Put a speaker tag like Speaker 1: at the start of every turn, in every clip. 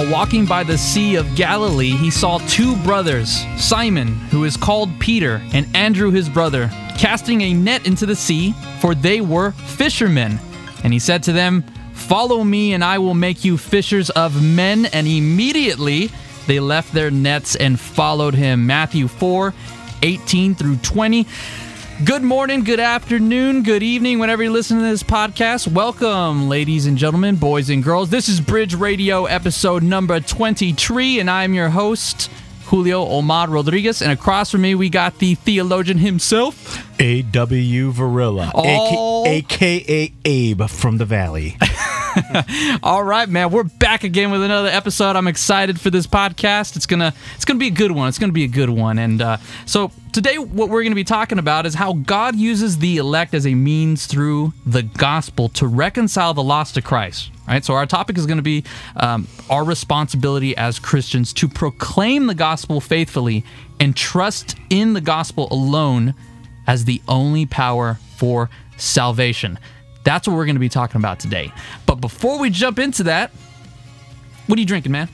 Speaker 1: While walking by the Sea of Galilee, he saw two brothers, Simon, who is called Peter, and Andrew his brother, casting a net into the sea, for they were fishermen. And he said to them, Follow me, and I will make you fishers of men. And immediately they left their nets and followed him. Matthew 4 18 through 20. Good morning, good afternoon, good evening, whenever you listen to this podcast. Welcome, ladies and gentlemen, boys and girls. This is Bridge Radio episode number 23, and I'm your host, Julio Omar Rodriguez. And across from me, we got the theologian himself,
Speaker 2: A.W. Varilla, aka Abe from the Valley.
Speaker 1: All right, man, we're back again with another episode. I'm excited for this podcast. It's gonna it's gonna be a good one. It's gonna be a good one. And uh, so today, what we're gonna be talking about is how God uses the elect as a means through the gospel to reconcile the lost to Christ. Right. So our topic is gonna be um, our responsibility as Christians to proclaim the gospel faithfully and trust in the gospel alone as the only power for salvation. That's what we're going to be talking about today. But before we jump into that, what are you drinking, man?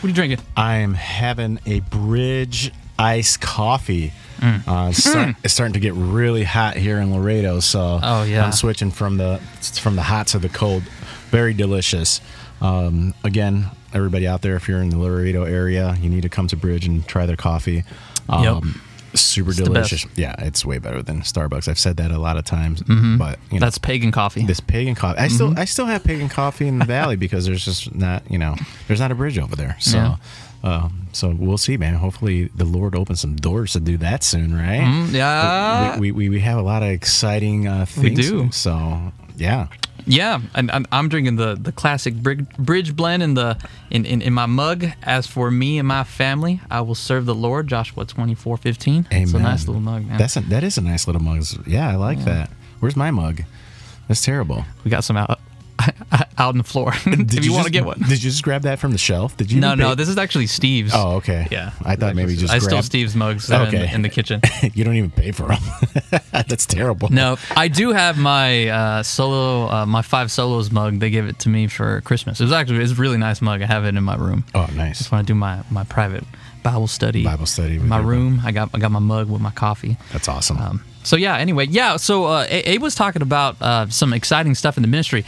Speaker 1: What are you drinking?
Speaker 2: I am having a Bridge iced coffee. Uh, it's, start- it's starting to get really hot here in Laredo, so
Speaker 1: Mm. Oh, yeah.
Speaker 2: I'm switching from the from the hot to the cold. Very delicious. Um, again, everybody out there, if you're in the Laredo area, you need to come to Bridge and try their coffee. Um, Super
Speaker 1: the
Speaker 2: delicious. Yeah, it's way better than Starbucks. I've said that a lot of times,
Speaker 1: Mm-hmm.
Speaker 2: but you know,
Speaker 1: That's pagan coffee.
Speaker 2: this pagan coffee. I
Speaker 1: Mm-hmm.
Speaker 2: still I still have pagan coffee in the valley because there's just not you know there's not a bridge over there. So
Speaker 1: Yeah.
Speaker 2: um, so we'll see, man. Hopefully the Lord opens some doors to do that soon, right?
Speaker 1: Mm, yeah.
Speaker 2: We, we, we have a lot of exciting uh,
Speaker 1: We do.
Speaker 2: So yeah.
Speaker 1: Yeah, and, and I'm drinking the, the classic brig, bridge blend in the in, in, in my mug. As for me and my family, I will serve the Lord. Joshua 24, 15. It's a nice little mug, man.
Speaker 2: That's a, that is a nice little mug. Yeah, I like that. Where's my mug? That's terrible.
Speaker 1: we got some out out on the floor. if you, want to get one.
Speaker 2: Did you just grab that from the shelf? Did you?
Speaker 1: No, no, this is actually Steve's.
Speaker 2: Oh, okay.
Speaker 1: Yeah.
Speaker 2: I thought maybe just
Speaker 1: I stole Steve's mugs are in,
Speaker 2: Okay.
Speaker 1: the, in the kitchen.
Speaker 2: you don't even pay for them. That's terrible.
Speaker 1: No, I do have my uh, solo, uh, my five solos mug. They gave it to me for Christmas. It was actually it's a really nice mug. I have it in my room.
Speaker 2: Oh, nice.
Speaker 1: Just want to do my, my private Bible study.
Speaker 2: Bible study
Speaker 1: my room. I got I got my mug with my coffee.
Speaker 2: That's awesome.
Speaker 1: Um, so yeah. Anyway, yeah. So uh, Abe was talking about uh, some exciting stuff in the ministry.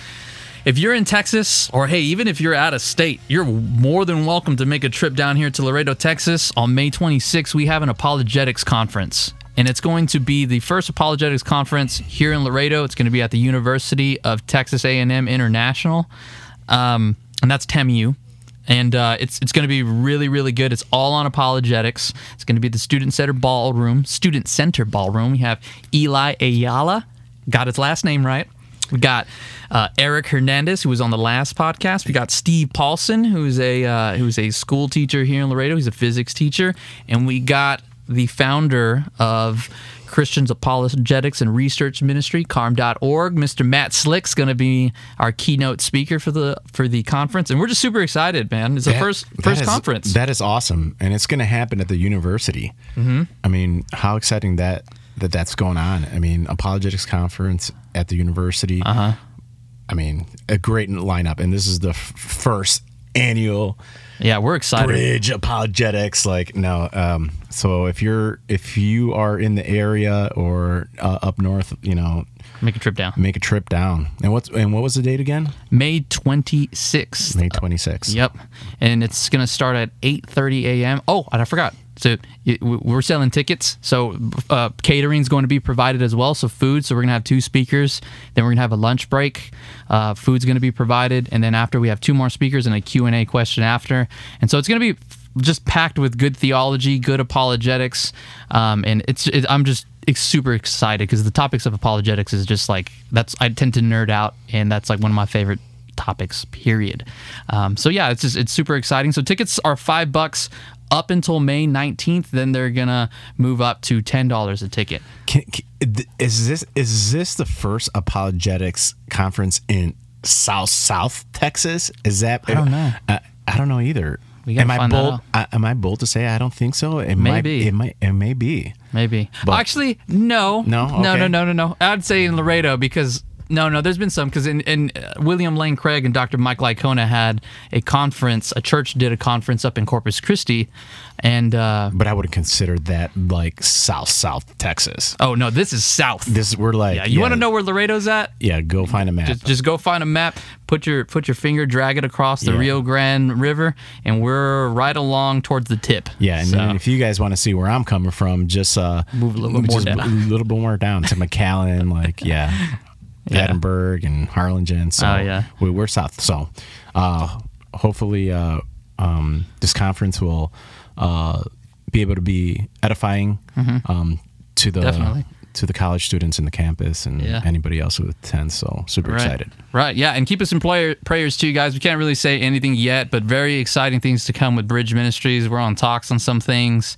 Speaker 1: If you're in Texas, or hey, even if you're out of state, you're more than welcome to make a trip down here to Laredo, Texas. On May 26th, we have an apologetics conference, and it's going to be the first apologetics conference here in Laredo. It's going to be at the University of Texas A&M International, um, and that's TAMIU and uh, it's it's going to be really really good. It's all on apologetics. It's going to be the student center ballroom, student center ballroom. We have Eli Ayala, got his last name right. We got uh, Eric Hernandez, who was on the last podcast. We got Steve Paulson, who's a uh, who's a school teacher here in Laredo. He's a physics teacher, and we got the founder of Christians Apologetics and Research Ministry, carm.org. Mr. Matt Slick's going to be our keynote speaker for the for the conference, and we're just super excited, man. It's the first first
Speaker 2: is-
Speaker 1: conference.
Speaker 2: That is awesome, and it's going to happen at the university. Mm-hmm. I mean, how exciting that that that's going on. I mean, apologetics conference at the university. Uh huh. I mean, a great lineup, and this is the f- first annual
Speaker 1: yeah, we're excited.
Speaker 2: bridge apologetics. Like, no. Um, so if you're if you are in the area or uh, up north, you know,
Speaker 1: Make a trip down.
Speaker 2: make a trip down. And what's and what was the date again?
Speaker 1: May 26th.
Speaker 2: May twenty sixth.
Speaker 1: Yep, and it's gonna start at 8:30 a.m. Oh, and I forgot. So we're selling tickets. So uh, is going to be provided as well. So food. So we're gonna have two speakers. Then we're gonna have a lunch break. Uh, food's gonna be provided, and then after we have two more speakers and a Q and A question after. And so it's gonna be just packed with good theology, good apologetics, um, and it's. It, I'm just super excited because the topics of apologetics is just like that's. I tend to nerd out, and that's like one of my favorite topics period um, so yeah it's just it's super exciting so tickets are five bucks up until may 19th then they're gonna move up to $10 a ticket
Speaker 2: Can, can, is this is this the first apologetics conference in South South Texas? Is that
Speaker 1: I don't know.
Speaker 2: I, I don't know either.
Speaker 1: We
Speaker 2: am I bold? I, am I bold to say I don't think so? It might
Speaker 1: Maybe.
Speaker 2: It might. It may be.
Speaker 1: maybe
Speaker 2: But-
Speaker 1: actually no
Speaker 2: No?
Speaker 1: no no no no no i'd say in laredo because No, no, there's been some because in, in uh, William Lane Craig and Dr. Mike Licona had a conference. A church did a conference up in Corpus Christi, and uh,
Speaker 2: But I would consider that like South South Texas.
Speaker 1: oh no, this is south.
Speaker 2: This we're like
Speaker 1: yeah, you want to know where Laredo's at?
Speaker 2: Yeah, go find a map.
Speaker 1: Just, just go find a map, put your put your finger, drag it across the
Speaker 2: Yeah.
Speaker 1: Rio Grande River, and we're right along towards the tip.
Speaker 2: yeah, and then if you guys want to see where I'm coming from, just uh
Speaker 1: Move a little bit more
Speaker 2: just
Speaker 1: down.
Speaker 2: a little bit more down to McAllen, like yeah,
Speaker 1: Yeah.
Speaker 2: Edinburg and Harlingen. So
Speaker 1: Oh, yeah.
Speaker 2: we, we're south. So uh, hopefully uh, um, this conference will uh, be able to be edifying um, to the
Speaker 1: Mm-hmm. Definitely.
Speaker 2: To the college students in the campus and
Speaker 1: Yeah.
Speaker 2: anybody else who attends. So super
Speaker 1: Right.
Speaker 2: excited.
Speaker 1: Right. Yeah. And keep us in player, prayers too, guys. We can't really say anything yet, but very exciting things to come with Bridge Ministries. We're on talks on some things.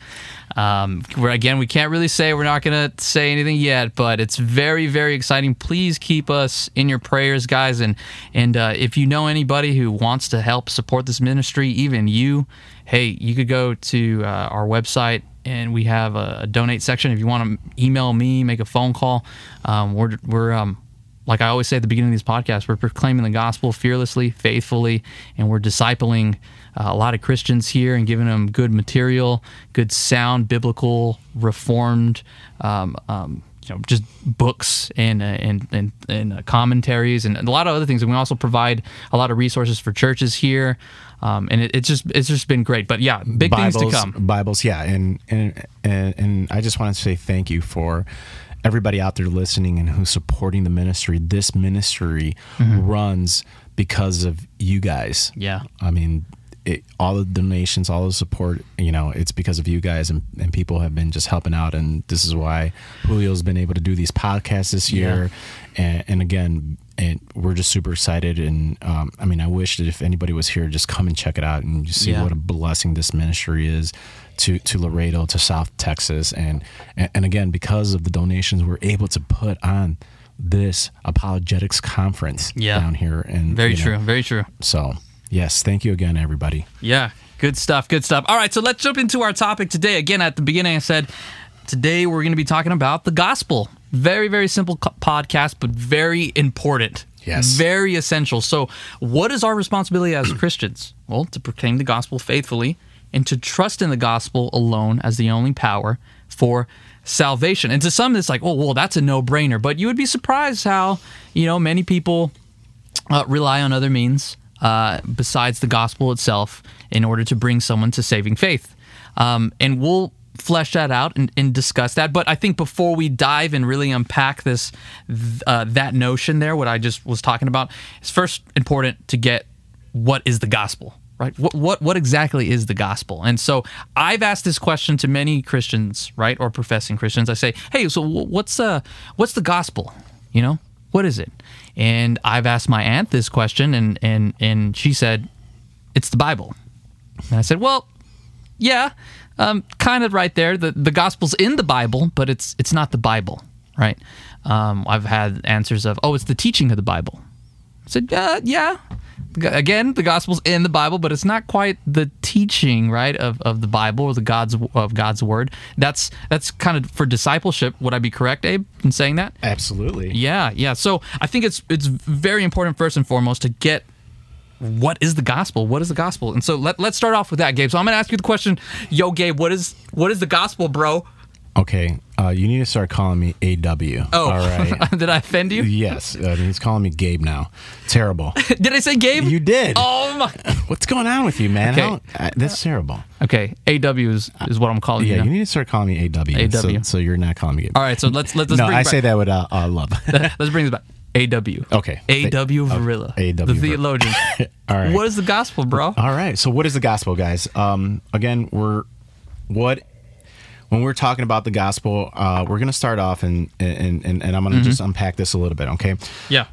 Speaker 1: Um, where again, we can't really say we're not going to say anything yet, but it's very, very exciting. Please keep us in your prayers, guys. And and uh, if you know anybody who wants to help support this ministry, even you, hey, you could go to uh, our website and we have a, a donate section. If you want to email me, make a phone call, um, we're we're um, like I always say at the beginning of these podcasts, we're proclaiming the gospel fearlessly, faithfully, and we're discipling uh, a lot of Christians here and giving them good material, good sound, biblical, reformed, um, um, you know, just books and uh, and and, and uh, commentaries and a lot of other things. And we also provide a lot of resources for churches here, um, and it, it's just it's just been great. But yeah, big
Speaker 2: Bibles,
Speaker 1: things to come.
Speaker 2: Bibles, yeah, and and and, and I just want to say thank you for everybody out there listening and who's supporting the ministry. This ministry runs because of you guys.
Speaker 1: Mm-hmm. Yeah.
Speaker 2: I mean, it, all the donations, all the support, you know, it's because of you guys, and, and people have been just helping out, and this is why Julio's been able to do these podcasts this year, and, and again, and we're just super excited. And um, I mean, I wish that if anybody was here, just come and check it out and see
Speaker 1: Yeah.
Speaker 2: what a blessing this ministry is to to Laredo, to South Texas, and and, and again, because of the donations, we're able to put on this apologetics conference
Speaker 1: Yeah.
Speaker 2: down here, and
Speaker 1: Very
Speaker 2: you know,
Speaker 1: true. Very true.
Speaker 2: so, yes, thank you again, everybody.
Speaker 1: Yeah, good stuff. Good stuff. All right, so let's jump into our topic today. Again, at the beginning, I said today we're going to be talking about the gospel. Very, very simple co- podcast, but very important.
Speaker 2: Yes.
Speaker 1: Very essential. So, what is our responsibility as Christians? Well, to proclaim the gospel faithfully and to trust in the gospel alone as the only power for salvation. And to some, it's like, oh, well, that's a no brainer. But you would be surprised how, you know, many people uh, rely on other means uh, besides the gospel itself in order to bring someone to saving faith. Um, and we'll flesh that out and, and discuss that. But I think before we dive and really unpack this, uh, that notion there, what I just was talking about, it's first important to get what is the gospel. Right? What, what what exactly is the gospel? And so I've asked this question to many Christians, right, or professing Christians. I say, "Hey, so what's uh what's the gospel? You know, what is it?" And I've asked my aunt this question, and and and she said, "It's the Bible." And I said, "Well, yeah, um, kind of right there. The the gospel's in the Bible, but it's it's not the Bible, right?" Um, I've had answers of, "Oh, it's the teaching of the Bible." I said, uh, "Yeah." Again, the gospel's in the Bible, but it's not quite the teaching, right, of, of the Bible or the God's of God's word. That's that's kind of for discipleship. Would I be correct, Abe, in saying that?
Speaker 2: Absolutely.
Speaker 1: Yeah, yeah. So I think it's it's very important first and foremost to get what is the gospel? What is the gospel? And so let, let's start off with that, Gabe. So I'm gonna ask you the question, yo, Gabe, what is what is the gospel, bro?
Speaker 2: Okay, uh, you need to start calling me AW.
Speaker 1: Oh,
Speaker 2: all right.
Speaker 1: did I offend you?
Speaker 2: yes, uh, he's calling me Gabe now. Terrible.
Speaker 1: Did I say Gabe?
Speaker 2: You did.
Speaker 1: Oh my.
Speaker 2: What's going on with you, man?
Speaker 1: Okay.
Speaker 2: How- uh, that's terrible.
Speaker 1: Okay, AW is, is what I'm calling
Speaker 2: Yeah,
Speaker 1: you.
Speaker 2: Yeah,
Speaker 1: you
Speaker 2: need to start calling me AW. So,
Speaker 1: AW.
Speaker 2: so you're not calling me Gabe.
Speaker 1: All right, so let's let's, let's
Speaker 2: no, I say that with uh, uh, love.
Speaker 1: Let's bring this back. AW.
Speaker 2: Okay.
Speaker 1: AW Varilla.
Speaker 2: AW
Speaker 1: The theologian.
Speaker 2: All right.
Speaker 1: What is the gospel, bro?
Speaker 2: All right. So, what is the gospel, guys? Um, again, we're what when we're talking about the gospel, uh, we're gonna start off and and and, and I'm
Speaker 1: Mm-hmm.
Speaker 2: gonna just unpack this a little bit. Okay.
Speaker 1: Yeah.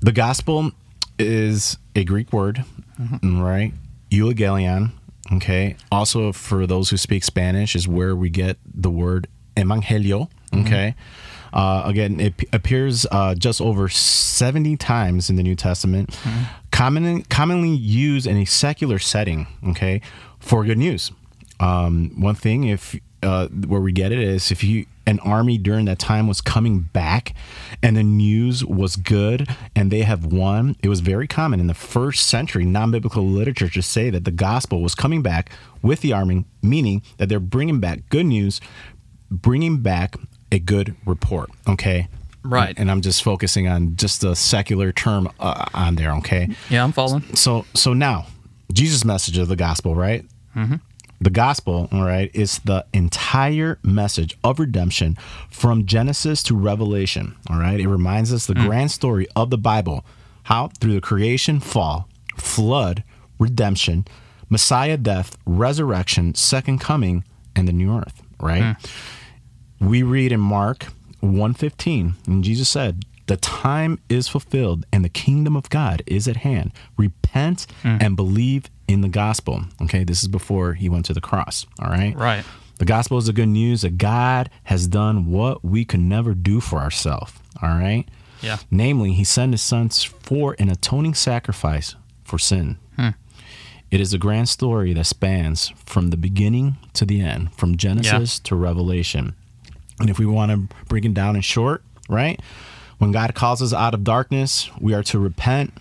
Speaker 2: The gospel is a Greek word,
Speaker 1: Mm-hmm.
Speaker 2: right? Euangelion. Okay. Also, for those who speak Spanish, is where we get the word evangelio.
Speaker 1: Mm-hmm.
Speaker 2: Okay. Uh, again, it p- appears uh, just over 70 times in the New Testament,
Speaker 1: Mm-hmm.
Speaker 2: common, commonly used in a secular setting, okay, for good news. Um, one thing, if uh, where we get it is if you an army during that time was coming back and the news was good and they have won it was very common in the first century non-biblical literature to say that the gospel was coming back with the army meaning that they're bringing back good news bringing back a good report okay
Speaker 1: Right.
Speaker 2: and i'm just focusing on just the secular term uh, on there okay
Speaker 1: Yeah, I'm following.
Speaker 2: so so now jesus message of the gospel right the gospel all right is the entire message of redemption from genesis to revelation all right? It reminds us the hmm. grand story of the bible how through the creation fall flood redemption messiah death resurrection second coming and the new earth right? Hmm. We read in Mark 1:15, and Jesus said, "The time is fulfilled and the kingdom of God is at hand. Repent hmm. and believe in the gospel." Okay, this is before he went to the cross, all right?
Speaker 1: Right.
Speaker 2: The gospel is the good news that God has done what we could never do for ourselves, all right?
Speaker 1: Yeah.
Speaker 2: Namely, he sent his son for an atoning sacrifice for sin. Hmm. It is a grand story that spans from the beginning to the end, from Genesis to Revelation. And if we want to break it down in short, right? When God calls us out of darkness, we are to repent,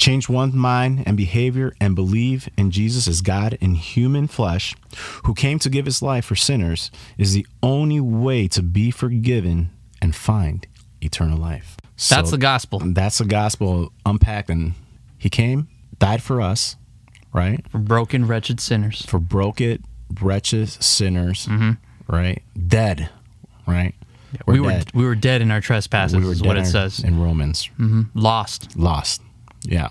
Speaker 2: change one's mind and behavior, and believe in Jesus as God in human flesh, who came to give his life for sinners, is the only way to be forgiven and find eternal life.
Speaker 1: That's the gospel.
Speaker 2: That's the gospel unpacked. And he came, died for us, right?
Speaker 1: For broken, wretched sinners.
Speaker 2: for broken, wretched sinners,
Speaker 1: Mm-hmm.
Speaker 2: right? Dead, right? We're
Speaker 1: we were
Speaker 2: dead.
Speaker 1: we were dead in our trespasses.
Speaker 2: we were
Speaker 1: is what it says.
Speaker 2: in Romans.
Speaker 1: Lost.
Speaker 2: Lost. Yeah.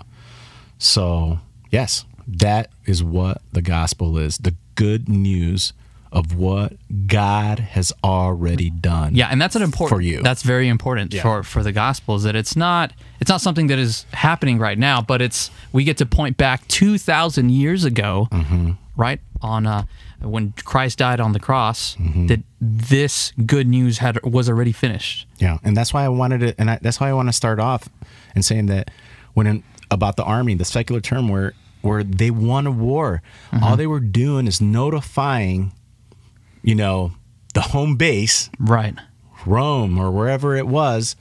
Speaker 2: So, yes, that is what the gospel is the good news of what God has already done.
Speaker 1: Yeah, and that's an important
Speaker 2: For you.
Speaker 1: That's very important
Speaker 2: Yeah.
Speaker 1: for for the gospel is that it's not it's not something that is happening right now, but it's we get to point back two thousand years ago,
Speaker 2: Mm-hmm.
Speaker 1: right on uh, when Christ died on the cross.
Speaker 2: Mm-hmm.
Speaker 1: That this good news had was already finished.
Speaker 2: Yeah, and that's why I wanted to, and I, that's why I want to start off and saying that when in, about the army, the secular term where where they won a war,
Speaker 1: Mm-hmm.
Speaker 2: all they were doing is notifying, you know, the home base,
Speaker 1: Right.
Speaker 2: Rome or wherever it was,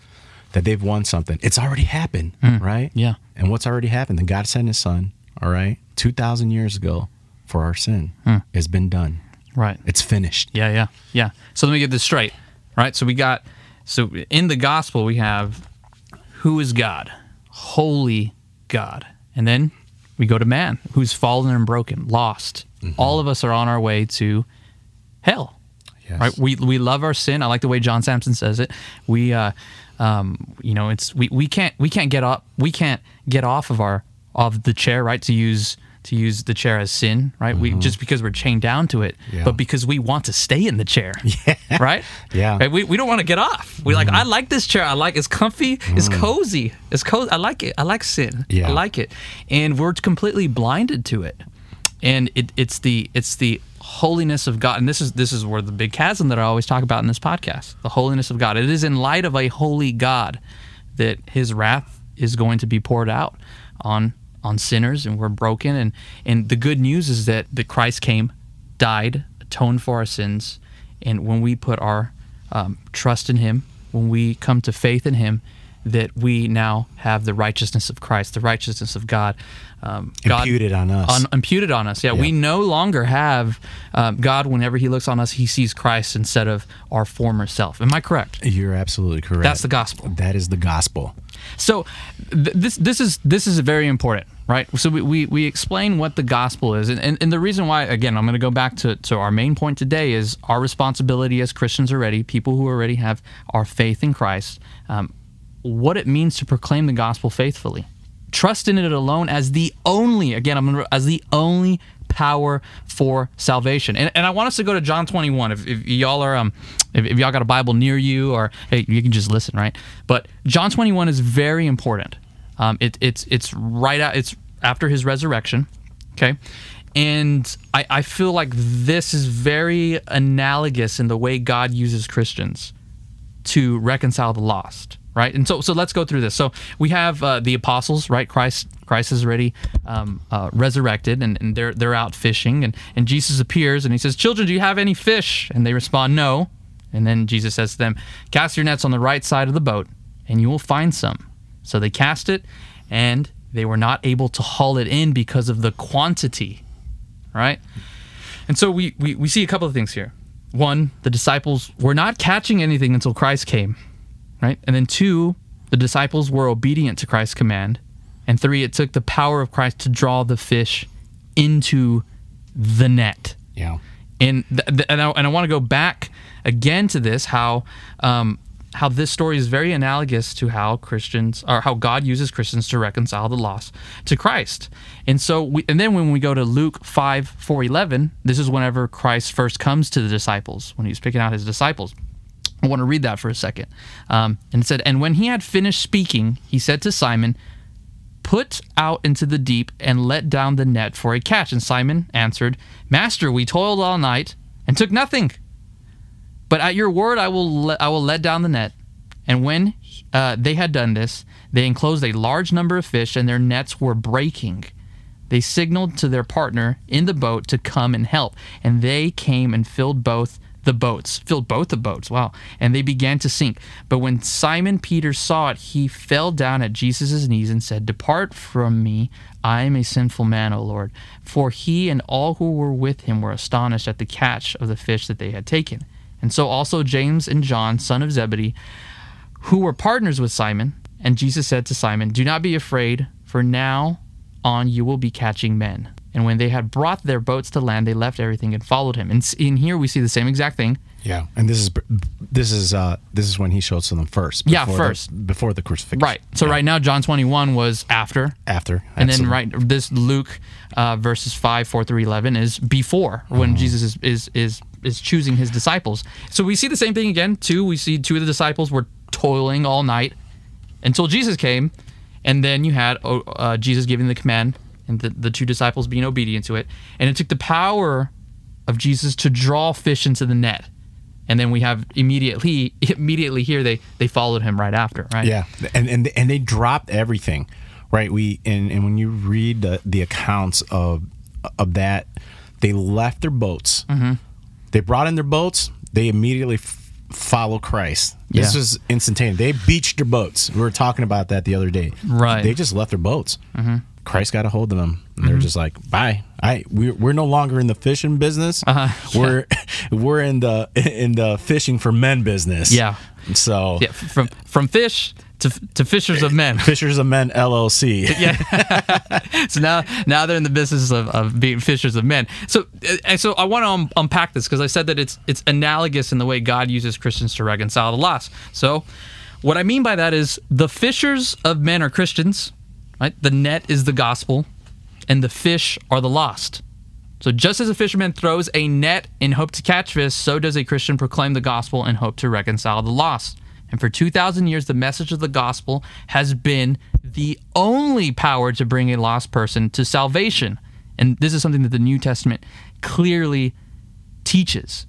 Speaker 2: that they've won something. It's already happened, right?
Speaker 1: Mm. Yeah.
Speaker 2: And what's already happened? Then God sent His Son. All right, two thousand years ago, for our sin,
Speaker 1: Mm.
Speaker 2: has been done.
Speaker 1: Right.
Speaker 2: It's finished.
Speaker 1: Yeah, yeah, yeah. So let me get this straight, right? So we got, so in the gospel, we have who is God? Holy God. And then we go to man, who's fallen and broken, lost. All of us are on our way to hell.
Speaker 2: Yes.
Speaker 1: Right? We, we love our sin. I like the way John Samson says it. We, uh, um, you know, it's we, we can't we can't get up we can't get off of our of the chair, right? To use to use the chair as sin, right? We mm-hmm. just because we're chained down to it,
Speaker 2: Yeah.
Speaker 1: but because we want to stay in the chair, right?
Speaker 2: Yeah.
Speaker 1: Right? We, we don't want to get off. We like mm-hmm. I like this chair. I like it's comfy. It's mm-hmm. cozy. It's cozy. I like it. I like sin.
Speaker 2: Yeah.
Speaker 1: I like it, and we're completely blinded to it. And it, it's the it's the holiness of God, and this is this is where the big chasm that I always talk about in this podcast, the holiness of God. It is in light of a holy God that His wrath is going to be poured out on on sinners, and we're broken. And and the good news is that that Christ came, died, atoned for our sins, and when we put our um, trust in Him, when we come to faith in Him, that we now have the righteousness of Christ, the righteousness of God. Um, God-
Speaker 2: Imputed on us.
Speaker 1: on- imputed on us. Yeah, we no longer have um, God. Whenever He looks on us, He sees Christ instead of our former self. Am I correct?
Speaker 2: You're absolutely correct.
Speaker 1: That's the gospel.
Speaker 2: That is the gospel.
Speaker 1: So th- this this is this is very important, right? So we, we, we explain what the gospel is, and, and, and the reason why, again, I'm going to go back to, to our main point today is our responsibility as Christians already, people who already have our faith in Christ, um, what it means to proclaim the gospel faithfully. Trust in it alone as the only, again, I'm gonna, as the only power for salvation. And, and I want us to go to John 21. If, if y'all are, um, if, if y'all got a Bible near you, or hey, you can just listen, right? But John 21 is very important. Um, it, it's it's right out. It's after his resurrection. Okay. And I, I feel like this is very analogous in the way God uses Christians to reconcile the lost right and so so let's go through this so we have uh, the apostles right christ Christ is already um, uh, resurrected, and, and they're they're out fishing, and and Jesus appears and he says, "Children, do you have any fish?" And they respond, "No." And then Jesus says to them, "Cast your nets on the right side of the boat, and you will find some." So they cast it, and they were not able to haul it in because of the quantity, right? And so we, we, we see a couple of things here. One, the disciples were not catching anything until Christ came, right? And then two, the disciples were obedient to Christ's command. And three, it took the power of Christ to draw the fish into the net.
Speaker 2: Yeah.
Speaker 1: And th- and I, and I want to go back again to this how um, how this story is very analogous to how Christians or how God uses Christians to reconcile the lost to Christ. And so we, and then when we go to Luke 5 4 11, this is whenever Christ first comes to the disciples when he's picking out his disciples. I want to read that for a second. Um, and it said, And when he had finished speaking, he said to Simon, Put out into the deep and let down the net for a catch. And Simon answered, Master, we toiled all night and took nothing. But at your word, I will let, I will let down the net. And when uh, they had done this, they enclosed a large number of fish, and their nets were breaking. They signaled to their partner in the boat to come and help, and they came and filled both the boats, filled both the boats. Wow! And they began to sink. But when Simon Peter saw it, he fell down at Jesus' knees and said, "Depart from me, I am a sinful man, O Lord." For he and all who were with him were astonished at the catch of the fish that they had taken. And so also James and John, son of Zebedee, who were partners with Simon. And Jesus said to Simon, Do not be afraid, for now on you will be catching men. And when they had brought their boats to land, they left everything and followed him. And in here we see the same exact thing.
Speaker 2: Yeah, and this is this is uh this is when he shows to them first.
Speaker 1: Yeah, first.
Speaker 2: the, before the crucifixion.
Speaker 1: Right. So
Speaker 2: Yeah.
Speaker 1: right now, John 21 was after.
Speaker 2: after,
Speaker 1: And then right this Luke uh, verses five four through eleven is before when Jesus is, is is is choosing his disciples. So we see the same thing again. Two, we see two of the disciples were toiling all night until Jesus came, and then you had oh, uh, Jesus giving the command and the, the two disciples being obedient to it, and it took the power of Jesus to draw fish into the net. And then we have immediately immediately here they they followed him right after, right?
Speaker 2: Yeah, and and and they dropped everything, right? We and and when you read the the accounts of of that, they left their boats.
Speaker 1: Mm-hmm.
Speaker 2: They brought in their boats. They immediately f- follow Christ. This
Speaker 1: Yeah.
Speaker 2: was instantaneous. They beached their boats. We were talking about that the other day.
Speaker 1: Right.
Speaker 2: They just left their boats. Christ got a hold of them. And they're just like, "Bye. I we're, we're no longer in the fishing business.
Speaker 1: Uh-huh.
Speaker 2: We're we're in the in the fishing for men business.
Speaker 1: Yeah.
Speaker 2: So
Speaker 1: Yeah, from from fish to to fishers of men.
Speaker 2: Fishers of Men LLC. Yeah.
Speaker 1: so now now they're in the business of, of being fishers of men. So uh, so I want to um, unpack this because I said that it's it's analogous in the way God uses Christians to reconcile the lost. So what I mean by that is the fishers of men are Christians, right? The net is the gospel, and the fish are the lost. So just as a fisherman throws a net in hope to catch fish, so does a Christian proclaim the gospel in hope to reconcile the lost. And for 2,000 years, the message of the gospel has been the only power to bring a lost person to salvation. And this is something that the New Testament clearly teaches,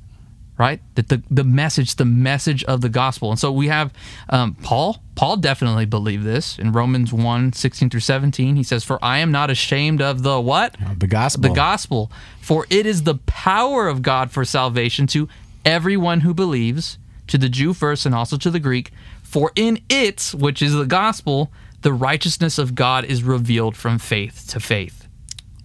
Speaker 1: right? That the, the message, the message of the gospel. And so we have um, Paul. Paul definitely believed this in Romans 1 16 through 17. He says, For I am not ashamed of the what?
Speaker 2: The gospel.
Speaker 1: the gospel. For it is the power of God for salvation to everyone who believes, to the Jew first and also to the Greek. For in it, which is the gospel, the righteousness of God is revealed from faith to faith.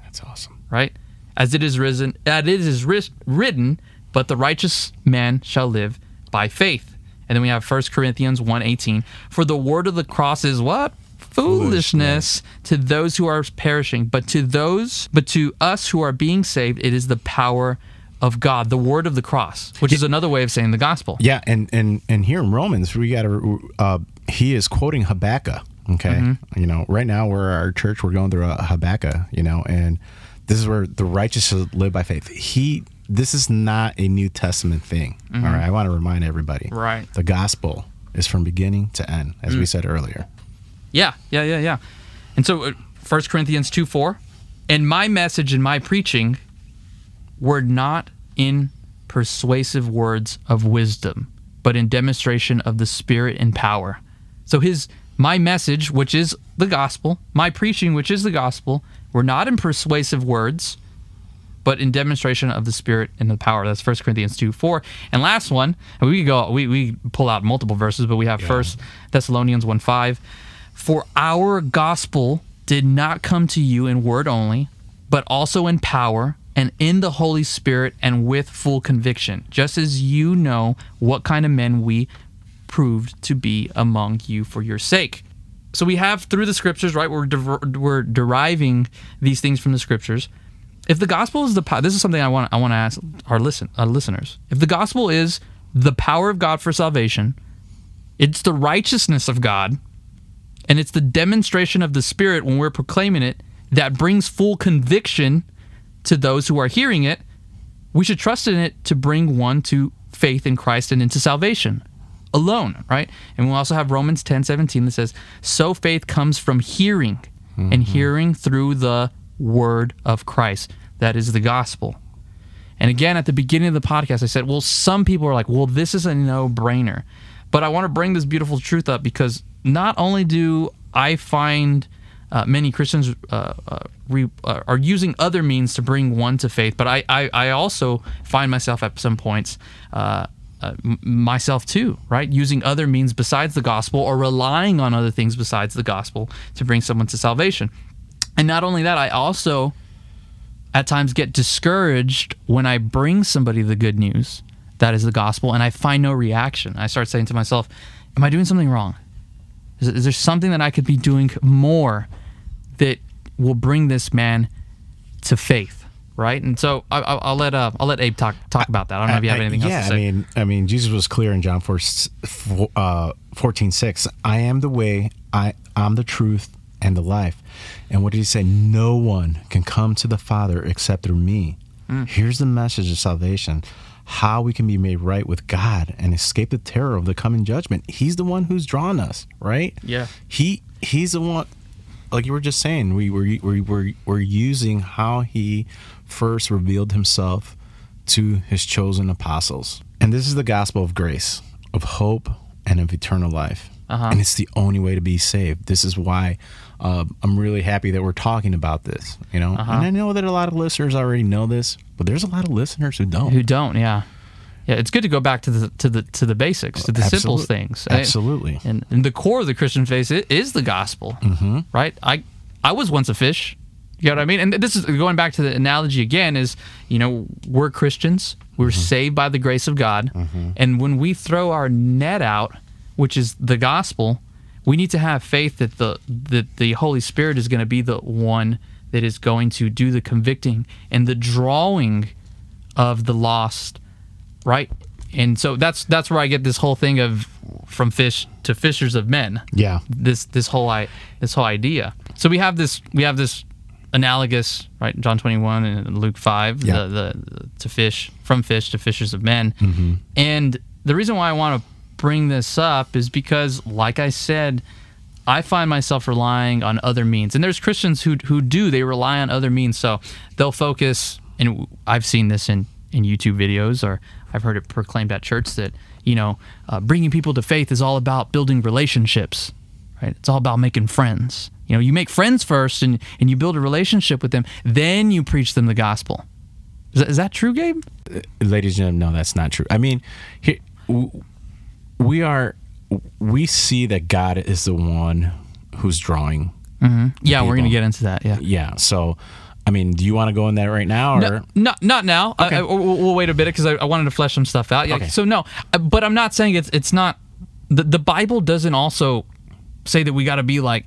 Speaker 2: That's awesome.
Speaker 1: Right? As it is risen, as it is written, but the righteous man shall live by faith. And then we have 1 Corinthians 1:18. For the word of the cross is what? Foolishness to those who are perishing, but to those, but to us who are being saved, it is the power of God, the word of the cross, which is another way of saying the gospel.
Speaker 2: Yeah, and and and here in Romans, we got to. Uh, he is quoting Habakkuk. Okay,
Speaker 1: Mm-hmm.
Speaker 2: you know, right now we're our church. We're going through a Habakkuk. You know, and this is where the righteous shall live by faith. He. This is not a New Testament thing. all right, I want to remind everybody.
Speaker 1: Mm-hmm. Right. Mm.
Speaker 2: The gospel is from beginning to end, as we said earlier.
Speaker 1: Yeah, yeah, yeah, yeah. And so, uh, 1 Corinthians 2 4, and my message and my preaching were not in persuasive words of wisdom, but in demonstration of the Spirit and power. So his my message, which is the gospel, my preaching, which is the gospel, were not in persuasive words, but in demonstration of the Spirit and the power. That's 1 Corinthians 2 4. And last one, and we could go, we, we pull out multiple verses, but we have First Thessalonians 1 5. For our gospel did not come to you in word only, but also in power and in the Holy Spirit and with full conviction, just as you know what kind of men we proved to be among you for your sake. So we have through the scriptures, right? We're we're deriving these things from the scriptures. If the gospel is the power, this is something I want I want to ask our listen our listeners. If the gospel is the power of God for salvation, it's the righteousness of God, and it's the demonstration of the Spirit when we're proclaiming it that brings full conviction to those who are hearing it. We should trust in it to bring one to faith in Christ and into salvation alone, right? And we also have Romans 10 17 that says, So faith comes from hearing, and mm-hmm. hearing through the word of Christ. That is the gospel. And again, at the beginning of the podcast, I said, well, some people are like, well, this is a no brainer. But I want to bring this beautiful truth up because not only do I find uh, many Christians uh, uh, re, uh, are using other means to bring one to faith, but I, I, I also find myself at some points, uh, uh, myself too, right? Using other means besides the gospel or relying on other things besides the gospel to bring someone to salvation. And not only that, I also at times get discouraged when I bring somebody the good news that is the gospel and I find no reaction. I start saying to myself, Am I doing something wrong? Is, is there something that I could be doing more that will bring this man to faith? Right, and so I, I'll, I'll let uh, I'll let Abe talk talk about that. I don't know if you have anything
Speaker 2: yeah,
Speaker 1: else to say.
Speaker 2: I mean, I mean, Jesus was clear in John 4, uh, 14, 6. I am the way, I, I'm the truth and the life. And what did he say? No one can come to the Father except through me.
Speaker 1: Mm.
Speaker 2: Here's the message of salvation how we can be made right with God and escape the terror of the coming judgment. He's the one who's drawn us, right?
Speaker 1: Yeah.
Speaker 2: He he's the one like you were just saying, we were we were we're using how he first revealed himself to his chosen apostles. And this is the gospel of grace, of hope, and of eternal life.
Speaker 1: Uh-huh.
Speaker 2: And it's the only way to be saved. This is why uh, I'm really happy that we're talking about this. You know,
Speaker 1: Uh-huh.
Speaker 2: and I know that a lot of listeners already know this, but there's a lot of listeners who don't.
Speaker 1: Who don't? Yeah, yeah. It's good to go back to the to the to the basics, to the simple things.
Speaker 2: absolutely.
Speaker 1: And, and the core of the Christian faith i- is the gospel, mm-hmm. right? I I was once a fish. You know what I mean? And this is going back to the analogy again. Is you know we're Christians. We're saved by the grace of God, and when we throw our net out, which is the gospel, we need to have faith that the that the Holy Spirit is going to be the one that is going to do the convicting and the drawing of the lost right? And so that's that's where i get this whole thing of from fish to fishers of men.
Speaker 2: Yeah.
Speaker 1: this this whole i this whole idea. So we have this we have this analogous right john 21 and luke 5
Speaker 2: Yeah.
Speaker 1: the, the to fish from fish to fishers of men. Mm-hmm. And the reason why i want to bring this up is because like i said I find myself relying on other means, and there's Christians who who do they rely on other means. So they'll focus, and I've seen this in in YouTube videos, or I've heard it proclaimed at church that you know uh, bringing people to faith is all about building relationships, right? It's all about making friends. You know, you make friends first, and and you build a relationship with them, then you preach them the gospel. Is that, is that true, Gabe?
Speaker 2: ladies and gentlemen, no, that's not true. I mean, here, w- we are, we see that God is the one who's drawing.
Speaker 1: Yeah, we're gonna get into that. Yeah.
Speaker 2: Yeah. So, I mean, do you want to go in that right now, or
Speaker 1: No, not not now. I- I, we'll, we'll wait a bit because I, I wanted to flesh some stuff out. Yeah.
Speaker 2: Okay.
Speaker 1: So no, uh, but I'm not saying it's it's not. The the Bible doesn't also say that we got to be like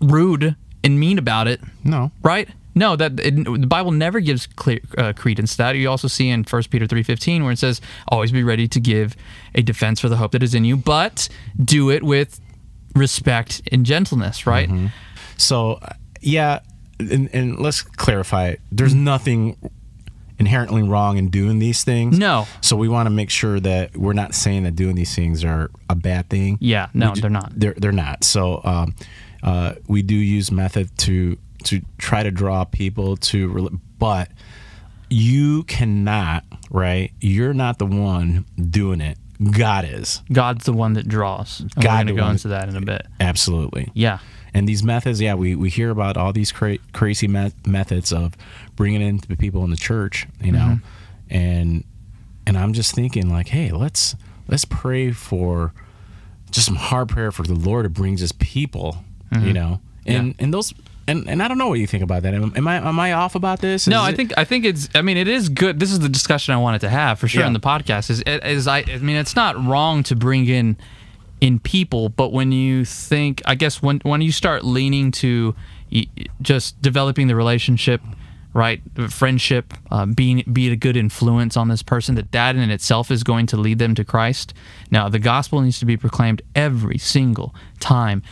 Speaker 1: rude and mean about it,
Speaker 2: no?
Speaker 1: right? No, that it, the Bible never gives clear, uh, credence to that. You also see in 1 Peter 3:15 where it says, "Always be ready to give a defense for the hope that is in you, but do it with respect and gentleness." Right?
Speaker 2: So, uh, yeah, and, and let's clarify. There's nothing inherently wrong in doing these things.
Speaker 1: No.
Speaker 2: So we want to make sure that we're not saying that doing these things are a bad thing.
Speaker 1: Yeah, no,
Speaker 2: ju-
Speaker 1: they're not.
Speaker 2: They're they're not. So um, uh, we do use method to to try to draw people to, but you cannot right. You're not the one doing it. God is.
Speaker 1: God's the one that draws. And
Speaker 2: God
Speaker 1: we're going to go into that in a bit.
Speaker 2: Absolutely.
Speaker 1: Yeah.
Speaker 2: And these methods, yeah, we, we hear about all these cra- crazy me- methods of bringing in the people in the church, you know, mm-hmm. and and I'm just thinking like, hey, let's let's pray for just some hard prayer for the Lord to bring His people, you mm-hmm. know, and and those and and I don't know what you think about that. Am, am I am I off about this?
Speaker 1: No,
Speaker 2: Is
Speaker 1: I
Speaker 2: it-
Speaker 1: think I think it's. I mean, it is good. This is the discussion I wanted to have for sure
Speaker 2: Yeah.
Speaker 1: in the podcast. Is is I? I mean, it's not wrong to bring in in people, but when you think, I guess when when you start leaning to just developing the relationship, right, friendship, uh, being be a good influence on this person, that that in itself is going to lead them to Christ. Now, the gospel needs to be proclaimed every single time.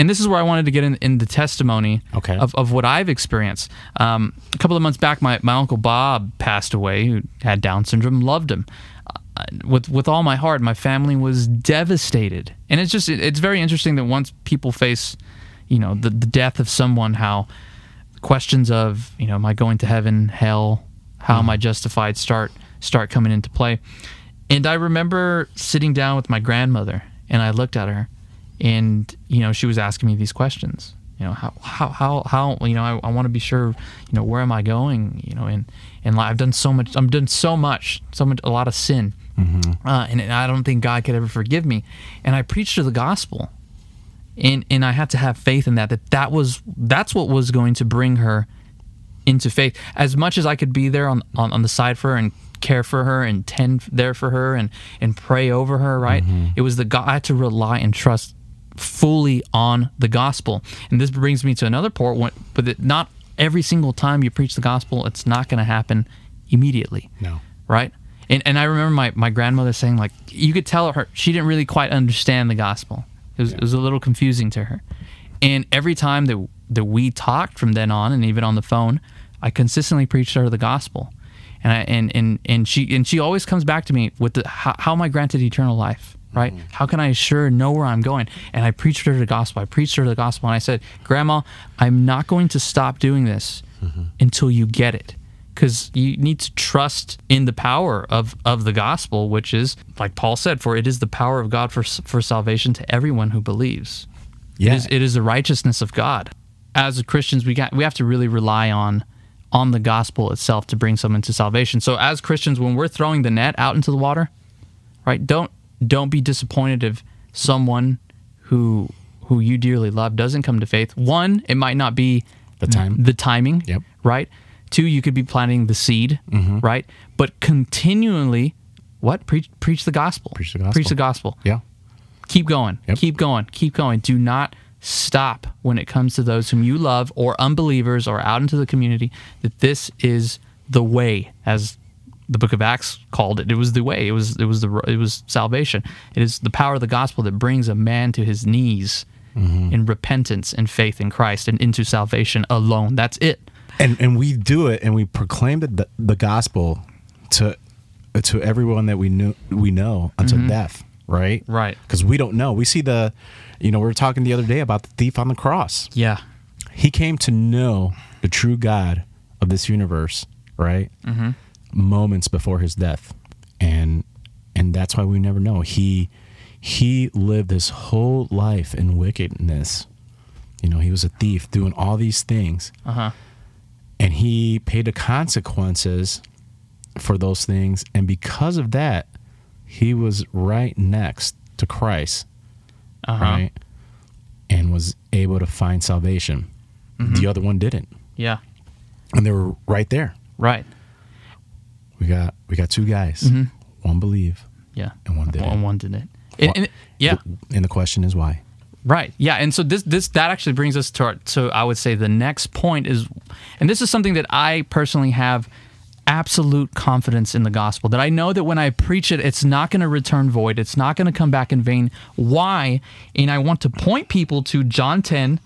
Speaker 1: And this is where I wanted to get in, in the testimony
Speaker 2: Okay.
Speaker 1: of, of what I've experienced. Um, a couple of months back, my, my uncle Bob passed away, who had Down syndrome, loved him. Uh, with with all my heart, my family was devastated, and it's just it, it's very interesting that once people face, you know, the, the death of someone, how questions of you know, am I going to heaven, hell, how am I justified, start start coming into play. And I remember sitting down with my grandmother, and I looked at her, and you know, she was asking me these questions. You know, how how how, how you know, I, I want to be sure, you know, where am I going? You know, and and I've done so much, I've done so much, so much, a lot of sin, uh, and, and I don't think God could ever forgive me. And I preached her the gospel, and and I had to have faith in that. That that was that's what was going to bring her into faith. As much as I could be there on on, on the side for her and care for her and tend there for her and and pray over her, right? Mm-hmm. It was the God I had to rely and trust fully on the gospel. And this brings me to another point, when- but that not every single time you preach the gospel, it's not going to happen immediately
Speaker 2: no.
Speaker 1: right? And and I remember my, my grandmother saying like you could tell her she didn't really quite understand the gospel. It was, it was a little confusing to her. And every time that that we talked from then on, and even on the phone, I consistently preached her the gospel. And I and and, and she and she always comes back to me with the how, how am I granted eternal life? Right? Mm-hmm. How can I assure know where I'm going? And I preached her the gospel. I preached her the gospel, and I said, Grandma, I'm not going to stop doing this mm-hmm. until you get it because you need to trust in the power of, of the gospel, which is, like Paul said, for it is the power of God for, for salvation to everyone who believes.
Speaker 2: Yeah.
Speaker 1: It, is, it is the righteousness of God. As Christians, we got we have to really rely on on the gospel itself to bring someone to salvation. So as Christians, when we're throwing the net out into the water, right? Don't don't be disappointed if someone who who you dearly love doesn't come to faith. One, it might not be
Speaker 2: The time.
Speaker 1: the timing,
Speaker 2: Yep.
Speaker 1: right? Two, you could be planting the seed,
Speaker 2: Mm-hmm.
Speaker 1: right? But continually, what preach preach the gospel.
Speaker 2: Preach the gospel.
Speaker 1: Preach the gospel.
Speaker 2: Yeah.
Speaker 1: Keep going.
Speaker 2: Yep.
Speaker 1: Keep going. Keep going. Do not stop when it comes to those whom you love or unbelievers or out into the community. That this is the way, as the Book of Acts called it. It was the way. It was it was the it was salvation. It is the power of the gospel that brings a man to his knees in repentance and faith in Christ and into salvation alone. That's it.
Speaker 2: And and we do it and we proclaim the the gospel to to everyone that we knew we know until death right
Speaker 1: Mm-hmm. Right.
Speaker 2: because we don't know we see the you know we were talking the other day about the thief on the cross
Speaker 1: Yeah.
Speaker 2: he came to know the true god of this universe right
Speaker 1: Mm-hmm.
Speaker 2: moments before his death and and that's why we never know he he lived his whole life in wickedness you know he was a thief doing all these things
Speaker 1: Uh huh.
Speaker 2: And he paid the consequences for those things and because of that he was right next to christ
Speaker 1: Uh huh.
Speaker 2: right and was able to find salvation the other one didn't
Speaker 1: Yeah.
Speaker 2: and they were right there
Speaker 1: Right.
Speaker 2: we got we got two guys one believe
Speaker 1: Yeah.
Speaker 2: And one didn't.
Speaker 1: One, one didn't. And- and- yeah.
Speaker 2: and the question is why
Speaker 1: Right. Yeah. And so this this that actually brings us to our, so I would say the next point is, and this is something that I personally have absolute confidence in the gospel that I know that when I preach it, it's not going to return void. It's not going to come back in vain. Why? And I want to point people to John 10,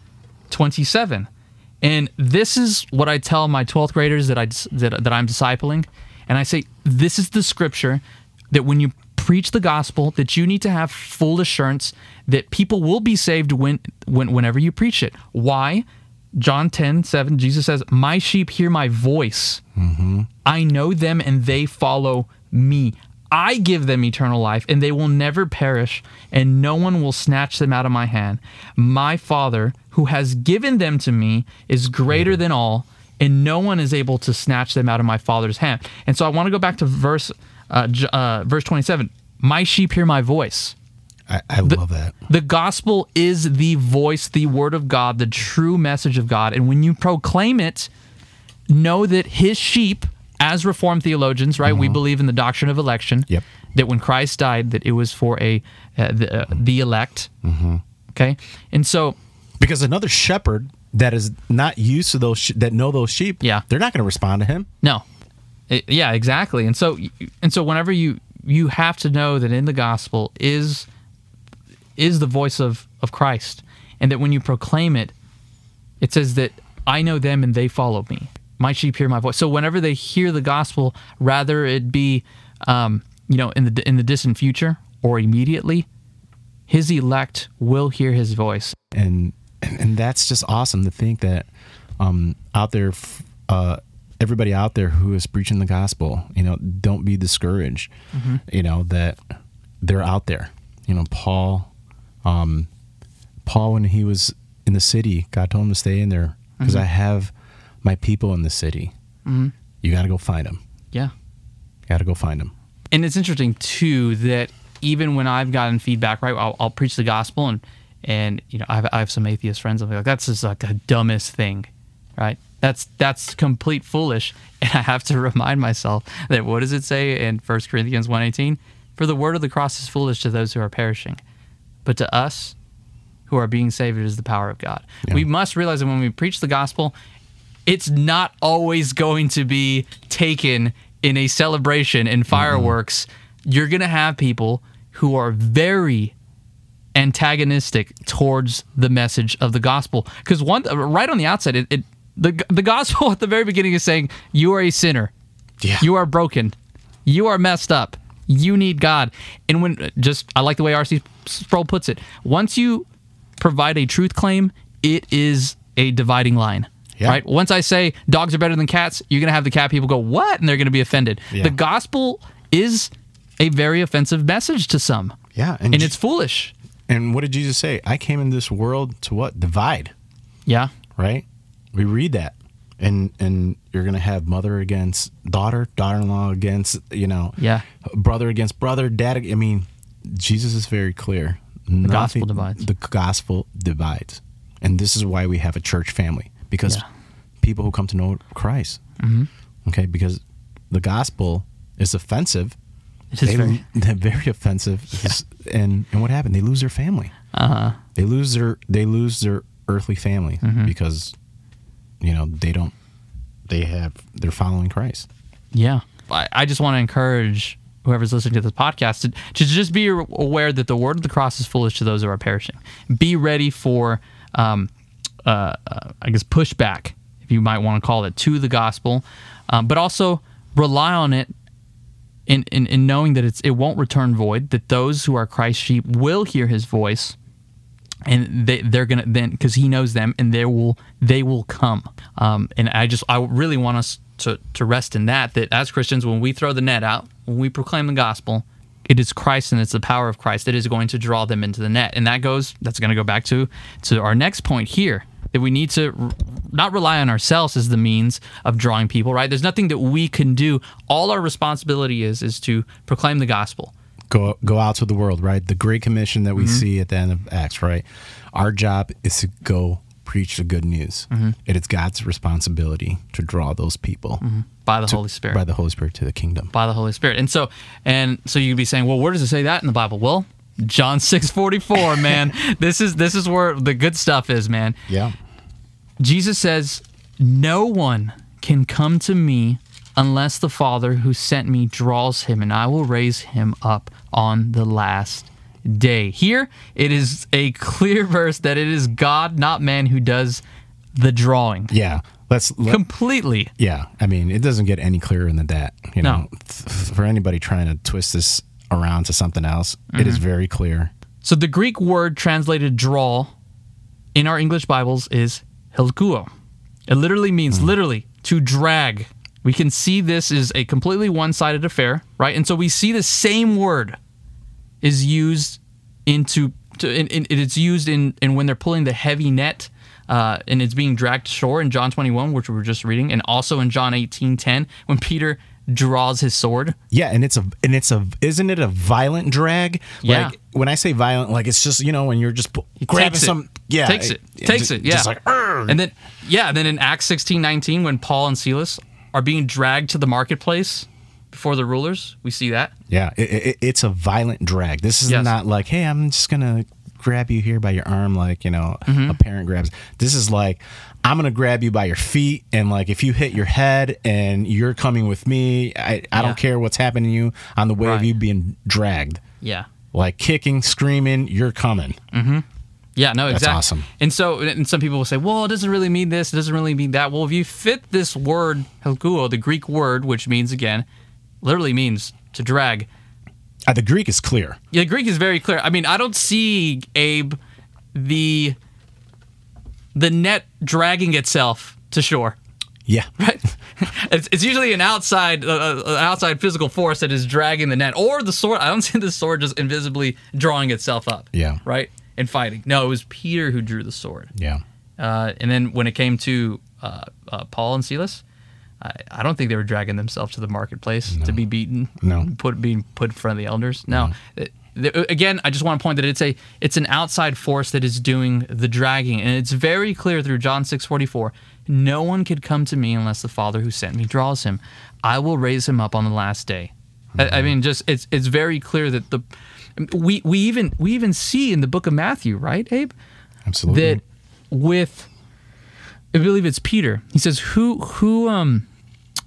Speaker 1: 27. And this is what I tell my 12th graders that I that, that I'm discipling, and I say this is the scripture that when you preach the gospel that you need to have full assurance that people will be saved when, when whenever you preach it. Why? John 10, 7, Jesus says, My sheep hear my voice. I know them and they follow me. I give them eternal life, and they will never perish, and no one will snatch them out of my hand. My Father, who has given them to me, is greater than all, and no one is able to snatch them out of my Father's hand. And so I want to go back to verse uh, uh, verse 27. My sheep hear my voice.
Speaker 2: I, I love that.
Speaker 1: The gospel is the voice, the word of God, the true message of God. And when you proclaim it, know that his sheep, as reformed theologians, right, we believe in the doctrine of election,
Speaker 2: Mm-hmm. Yep.
Speaker 1: that when Christ died, that it was for a uh, the, uh, the elect.
Speaker 2: Mm-hmm.
Speaker 1: Okay. And so,
Speaker 2: Because another shepherd that is not used to those sh- that know those sheep,
Speaker 1: Yeah.
Speaker 2: they're not going to respond to him.
Speaker 1: no. It- yeah, exactly. And so, and so whenever you, you have to know that in the gospel is, is the voice of, of Christ. And that when you proclaim it, it says that I know them and they follow me. My sheep hear my voice. So whenever they hear the gospel, rather it be, um, you know, in the in the distant future or immediately, his elect will hear his voice.
Speaker 2: and and, that's just awesome to think that um, out there, uh, everybody out there who is preaching the gospel, you know, don't be discouraged. Mm-hmm. You know that they're out there. You know, Paul, um, Paul when he was in the city, God told him to stay in there because mm-hmm. I have my people in the city. Mm-hmm. You got to go find them.
Speaker 1: Yeah.
Speaker 2: Got to go find them.
Speaker 1: and it's interesting too that even when I've gotten feedback, right, I'll, I'll preach the gospel and and you know I have, I have some atheist friends. I'm like, that's just like the dumbest thing, right? That's that's complete foolish, and I have to remind myself that what does it say in 1 Corinthians 1:18? For the word of the cross is foolish to those who are perishing, but to us who are being saved it is the power of God.
Speaker 2: Yeah.
Speaker 1: We must realize that when we preach the gospel, it's not always going to be taken in a celebration and mm-hmm. fireworks. You're going to have people who are very antagonistic towards the message of the gospel because one uh, right on the outset it, it the the gospel at the very beginning is saying you are a sinner
Speaker 2: Yeah.
Speaker 1: you are broken you are messed up you need god and when just i like the way rc sproul puts it once you provide a truth claim it is a dividing line
Speaker 2: Yeah.
Speaker 1: right once i say dogs are better than cats you're gonna have the cat people go what and they're gonna be offended
Speaker 2: Yeah.
Speaker 1: the gospel is a very offensive message to some
Speaker 2: Yeah,
Speaker 1: and
Speaker 2: Je-
Speaker 1: it's foolish
Speaker 2: and what did Jesus say? I came in this world to what? Divide.
Speaker 1: yeah
Speaker 2: right? We read that, and and you're gonna have mother against daughter, daughter-in-law against you know,
Speaker 1: Yeah.
Speaker 2: brother against brother, dad. I mean, Jesus is very clear. The
Speaker 1: gospel divides.
Speaker 2: The gospel divides, and this is why we have a church family because
Speaker 1: Yeah.
Speaker 2: people who come to know Christ, mm-hmm. okay, because the gospel is offensive.
Speaker 1: It is
Speaker 2: they,
Speaker 1: very-
Speaker 2: very offensive, and and what happened? They lose their family
Speaker 1: uh-huh
Speaker 2: they lose their they lose their earthly family
Speaker 1: Mm-hmm.
Speaker 2: because you know they don't they have they're following Christ.
Speaker 1: Yeah. I, I just want to encourage whoever's listening to this podcast to, to just be aware that the word of the cross is foolish to those who are perishing. Be ready for, um, uh, uh, I guess, pushback, if you might want to call it, to the gospel, um, but also rely on it in, in, in knowing that it's, it won't return void, that those who are Christ's sheep will hear his voice and they they're gonna then because he knows them and they will they will come. Um, and i just i really want us to to rest in that that as christians when we throw the net out when we proclaim the gospel it is christ and it's the power of christ that is going to draw them into the net. And that goes that's going to go back to to our next point here that we need to not rely on ourselves as the means of drawing people right? There's nothing that we can do. All our responsibility is is to proclaim the gospel
Speaker 2: Go go out to the world, right? The great commission that we
Speaker 1: Mm-hmm.
Speaker 2: see at the end of Acts, right? Our job is to go preach the good news.
Speaker 1: Mm-hmm.
Speaker 2: It is God's responsibility to draw those people
Speaker 1: by the holy spirit
Speaker 2: by the Holy Spirit to the kingdom.
Speaker 1: by the Holy Spirit. And so and so you'd be saying, well, where does it say that in the Bible? Well, John six forty four, man. this is this is where the good stuff is, man.
Speaker 2: Yeah.
Speaker 1: Jesus says, No one can come to me unless the Father who sent me draws him, and I will raise him up on the last day. Here it is a clear verse that it is God, not man, who does the drawing.
Speaker 2: Yeah. Let's let,
Speaker 1: Completely.
Speaker 2: Yeah, I mean, it doesn't get any clearer than that. You
Speaker 1: No.
Speaker 2: know, Th- for anybody trying to twist this around to something else, it
Speaker 1: Mm-hmm.
Speaker 2: is very clear.
Speaker 1: So the Greek word translated draw in our English Bibles is helkuo. It literally means literally to drag, we can see this is a completely one-sided affair, right? And so we see the same word is used into to, in, in, it's used in, in when they're pulling the heavy net uh, and it's being dragged to shore in John 21, which we were just reading, and also in John 18, 10, when Peter draws his sword.
Speaker 2: Yeah, and it's a and it's a isn't it a violent drag?
Speaker 1: Yeah.
Speaker 2: Like when I say violent, like it's just you know when you're just pu- grabbing
Speaker 1: takes it.
Speaker 2: some yeah
Speaker 1: Takes it. Takes
Speaker 2: ju-
Speaker 1: it, yeah.
Speaker 2: just like!
Speaker 1: And then, yeah, then in Acts 16, 19, when Paul and Silas are being dragged to the marketplace before the rulers, we see that.
Speaker 2: yeah, it, it, it's a violent drag. This is
Speaker 1: Yes.
Speaker 2: not like hey, I'm just gonna grab you here by your arm like you know
Speaker 1: Mm-hmm.
Speaker 2: a parent grabs. This is like I'm gonna grab you by your feet and like if you hit your head and you're coming with me, I, I
Speaker 1: Yeah.
Speaker 2: don't care what's happening to you on the way of you being dragged.
Speaker 1: Yeah.
Speaker 2: Like kicking, screaming, you're coming.
Speaker 1: Yeah, no, exactly.
Speaker 2: That's awesome.
Speaker 1: And so, and some people will say, well, it doesn't really mean this, it doesn't really mean that. Well, if you fit this word, helkuo, the Greek word, which means, again, literally means to drag,
Speaker 2: Uh, the Greek is clear.
Speaker 1: Yeah, the Greek is very clear. I mean, I don't see Abe the the net dragging itself to shore.
Speaker 2: Yeah.
Speaker 1: Right? it's, it's usually an outside uh, uh, outside physical force that is dragging the net, or the sword. I don't see the sword just invisibly drawing itself up.
Speaker 2: Yeah.
Speaker 1: Right. And fighting. No, it was Peter who drew the sword.
Speaker 2: Yeah.
Speaker 1: Uh, and then when it came to uh, uh, Paul and Silas, I, I don't think they were dragging themselves to the marketplace to be beaten.
Speaker 2: No.
Speaker 1: put being put in front of the elders. No. Uh, the- again, I just want to point that it's a it's an outside force that is doing the dragging, and it's very clear through John six forty four. No one could come to me unless the Father who sent me draws him. I will raise him up on the last day. I, I mean, just it's it's very clear that the we we even we even see in the book of Matthew, right, Abe?
Speaker 2: Absolutely.
Speaker 1: that with I believe it's Peter. He says, "Who who um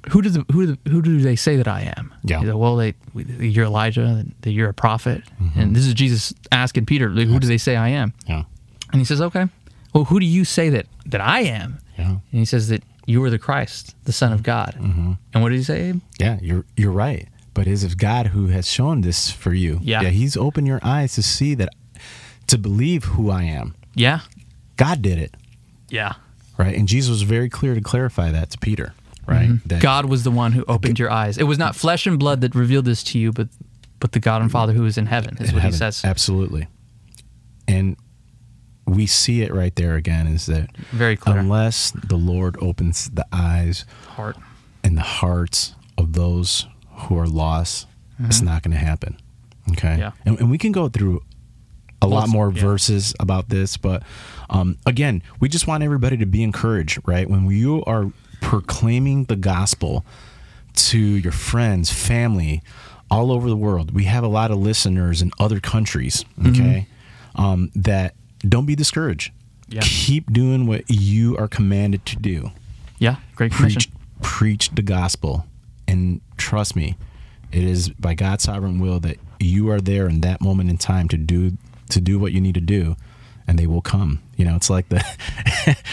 Speaker 1: who do the, who do, who do they say that I am?"
Speaker 2: Yeah.
Speaker 1: Said, well, they you're Elijah, that you're a prophet, and this is Jesus asking Peter, "Who do they say I am?"
Speaker 2: yeah.
Speaker 1: And he says, "Okay, well, who do you say that that I am?"
Speaker 2: Yeah.
Speaker 1: And he says that you are the Christ, the Son of God. And what did he say? Abe?
Speaker 2: Yeah, you're you're right. But is it God who has shown this for you?
Speaker 1: Yeah.
Speaker 2: Yeah, He's opened your eyes to see that, to believe who I am.
Speaker 1: Yeah,
Speaker 2: God did it,
Speaker 1: yeah.
Speaker 2: right? And Jesus was very clear to clarify that to Peter, right? Mm-hmm. That
Speaker 1: God was the one who opened your eyes. It was not flesh and blood that revealed this to you, but but the God and Father who is in heaven is
Speaker 2: in
Speaker 1: what
Speaker 2: heaven.
Speaker 1: he says.
Speaker 2: Absolutely. And we see it right there again is that
Speaker 1: Very clear.
Speaker 2: unless the Lord opens the eyes
Speaker 1: Heart.
Speaker 2: and the hearts of those who are lost, it's not going to happen. Okay.
Speaker 1: Mm-hmm. Yeah.
Speaker 2: And, and we can go through a lot more
Speaker 1: yeah.
Speaker 2: verses about this, but um, again, we just want everybody to be encouraged, right? When you are proclaiming the gospel to your friends, family, all over the world, we have a lot of listeners in other countries,
Speaker 1: Mm-hmm.
Speaker 2: okay, um, that don't be discouraged.
Speaker 1: Yeah.
Speaker 2: Keep doing what you are commanded to do
Speaker 1: Yeah, great commission.
Speaker 2: preach preach the gospel and trust me it is by god's sovereign will that you are there in that moment in time to do to do what you need to do and they will come you know it's like the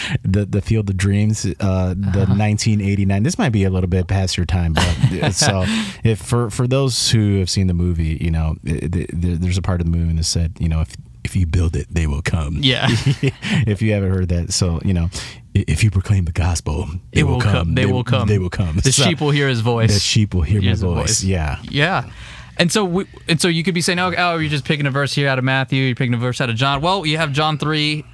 Speaker 2: the, the field of dreams uh the 1989 this might be a little bit past your time but so if for for those who have seen the movie you know it, it, there's a part of the movie that said you know if if you build it they will come
Speaker 1: Yeah.
Speaker 2: if you haven't heard that. So, you know, if you proclaim the gospel, they
Speaker 1: It will come. They will come.
Speaker 2: They will come.
Speaker 1: The
Speaker 2: So-
Speaker 1: sheep will hear his voice.
Speaker 2: The sheep will hear my
Speaker 1: Hears the
Speaker 2: voice. Yeah.
Speaker 1: Yeah. And so we, and so you could be saying, oh, oh, you're just picking a verse here out of Matthew, you're picking a verse out of John. Well, you have John 3,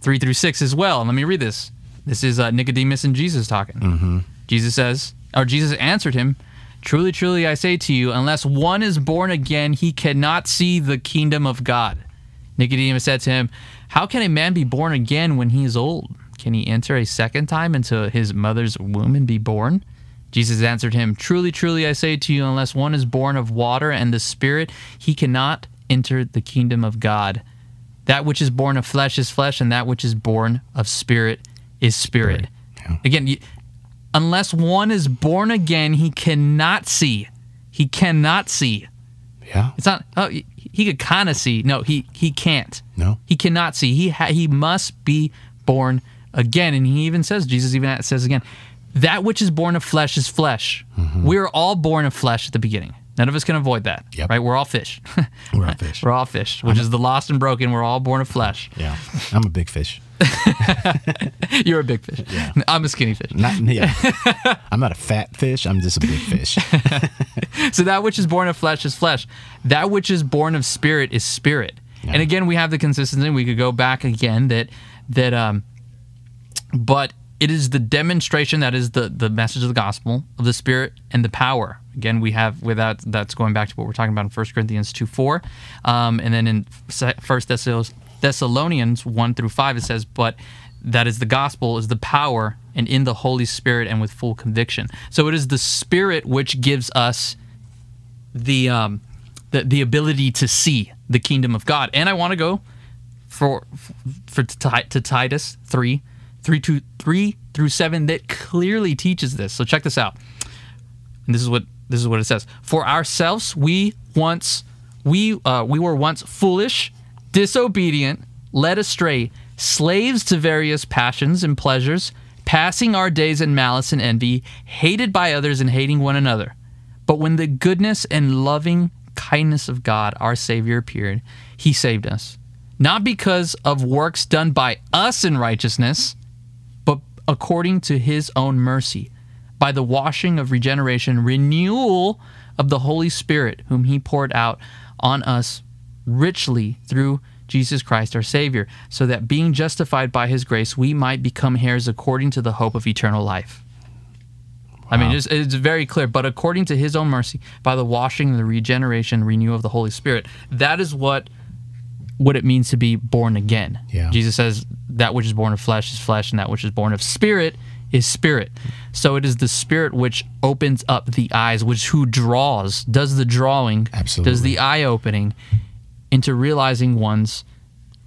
Speaker 1: 3 through 6 as well. Let me read this. This is uh, Nicodemus and Jesus talking. Mm-hmm. Jesus says, or Jesus answered him, Truly, truly, I say to you, unless one is born again, he cannot see the kingdom of God. Nicodemus said to him, How can a man be born again when he is old? Can he enter a second time into his mother's womb and be born? Jesus answered him, Truly, truly, I say to you, unless one is born of water and the Spirit, he cannot enter the kingdom of God. That which is born of flesh is flesh, and that which is born of spirit is spirit.
Speaker 2: Yeah.
Speaker 1: Again, you, unless one is born again, he cannot see. He cannot see.
Speaker 2: Yeah.
Speaker 1: It's not. Oh, he- he could kind of see. No, he he can't.
Speaker 2: No.
Speaker 1: He cannot see. He ha- he must be born again. And he even says, Jesus even says again, that which is born of flesh is flesh.
Speaker 2: Mm-hmm.
Speaker 1: We are all born of flesh at the beginning. None of us can avoid that.
Speaker 2: Yep.
Speaker 1: Right? We're all fish.
Speaker 2: We're all fish.
Speaker 1: We're all fish, which is the lost and broken. We're all born of flesh.
Speaker 2: Yeah, I'm a big fish.
Speaker 1: You're a big fish.
Speaker 2: Yeah.
Speaker 1: I'm a skinny fish.
Speaker 2: Not yeah. I'm not a fat fish. I'm just a big fish.
Speaker 1: So that which is born of flesh is flesh. That which is born of spirit is spirit. And again, we have the consistency. We could go back again that that um but it is the demonstration that is the the message of the gospel of the spirit and the power. Again, we have without that's going back to what we're talking about in 1 Corinthians 2 4. Um, and then in 1 Thessalonians 1 through 5, it says, But that is the gospel, is the power, and in the Holy Spirit and with full conviction. So it is the Spirit which gives us the um, the, the ability to see the kingdom of God. And I want to go for for to, to Titus 3 3 to 3 through 7 that clearly teaches this. So check this out. And this is what this is what it says. For ourselves we once we uh, we were once foolish, disobedient, led astray, slaves to various passions and pleasures, passing our days in malice and envy, hated by others and hating one another. But when the goodness and loving kindness of God, our Savior, appeared, He saved us. Not because of works done by us in righteousness, according to His own mercy, by the washing of regeneration, renewal of the Holy Spirit, whom He poured out on us richly through Jesus Christ our Savior, so that being justified by His grace, we might become heirs according to the hope of eternal life. I mean, it's, it's very clear, but according to his own mercy, by the washing, the regeneration, renewal of the Holy Spirit, that is what what it means to be born again.
Speaker 2: Yeah.
Speaker 1: Jesus says that which is born of flesh is flesh, and that which is born of spirit is spirit. So it is the spirit which opens up the eyes, which who draws, does the drawing,
Speaker 2: Absolutely.
Speaker 1: does the eye opening into realizing one's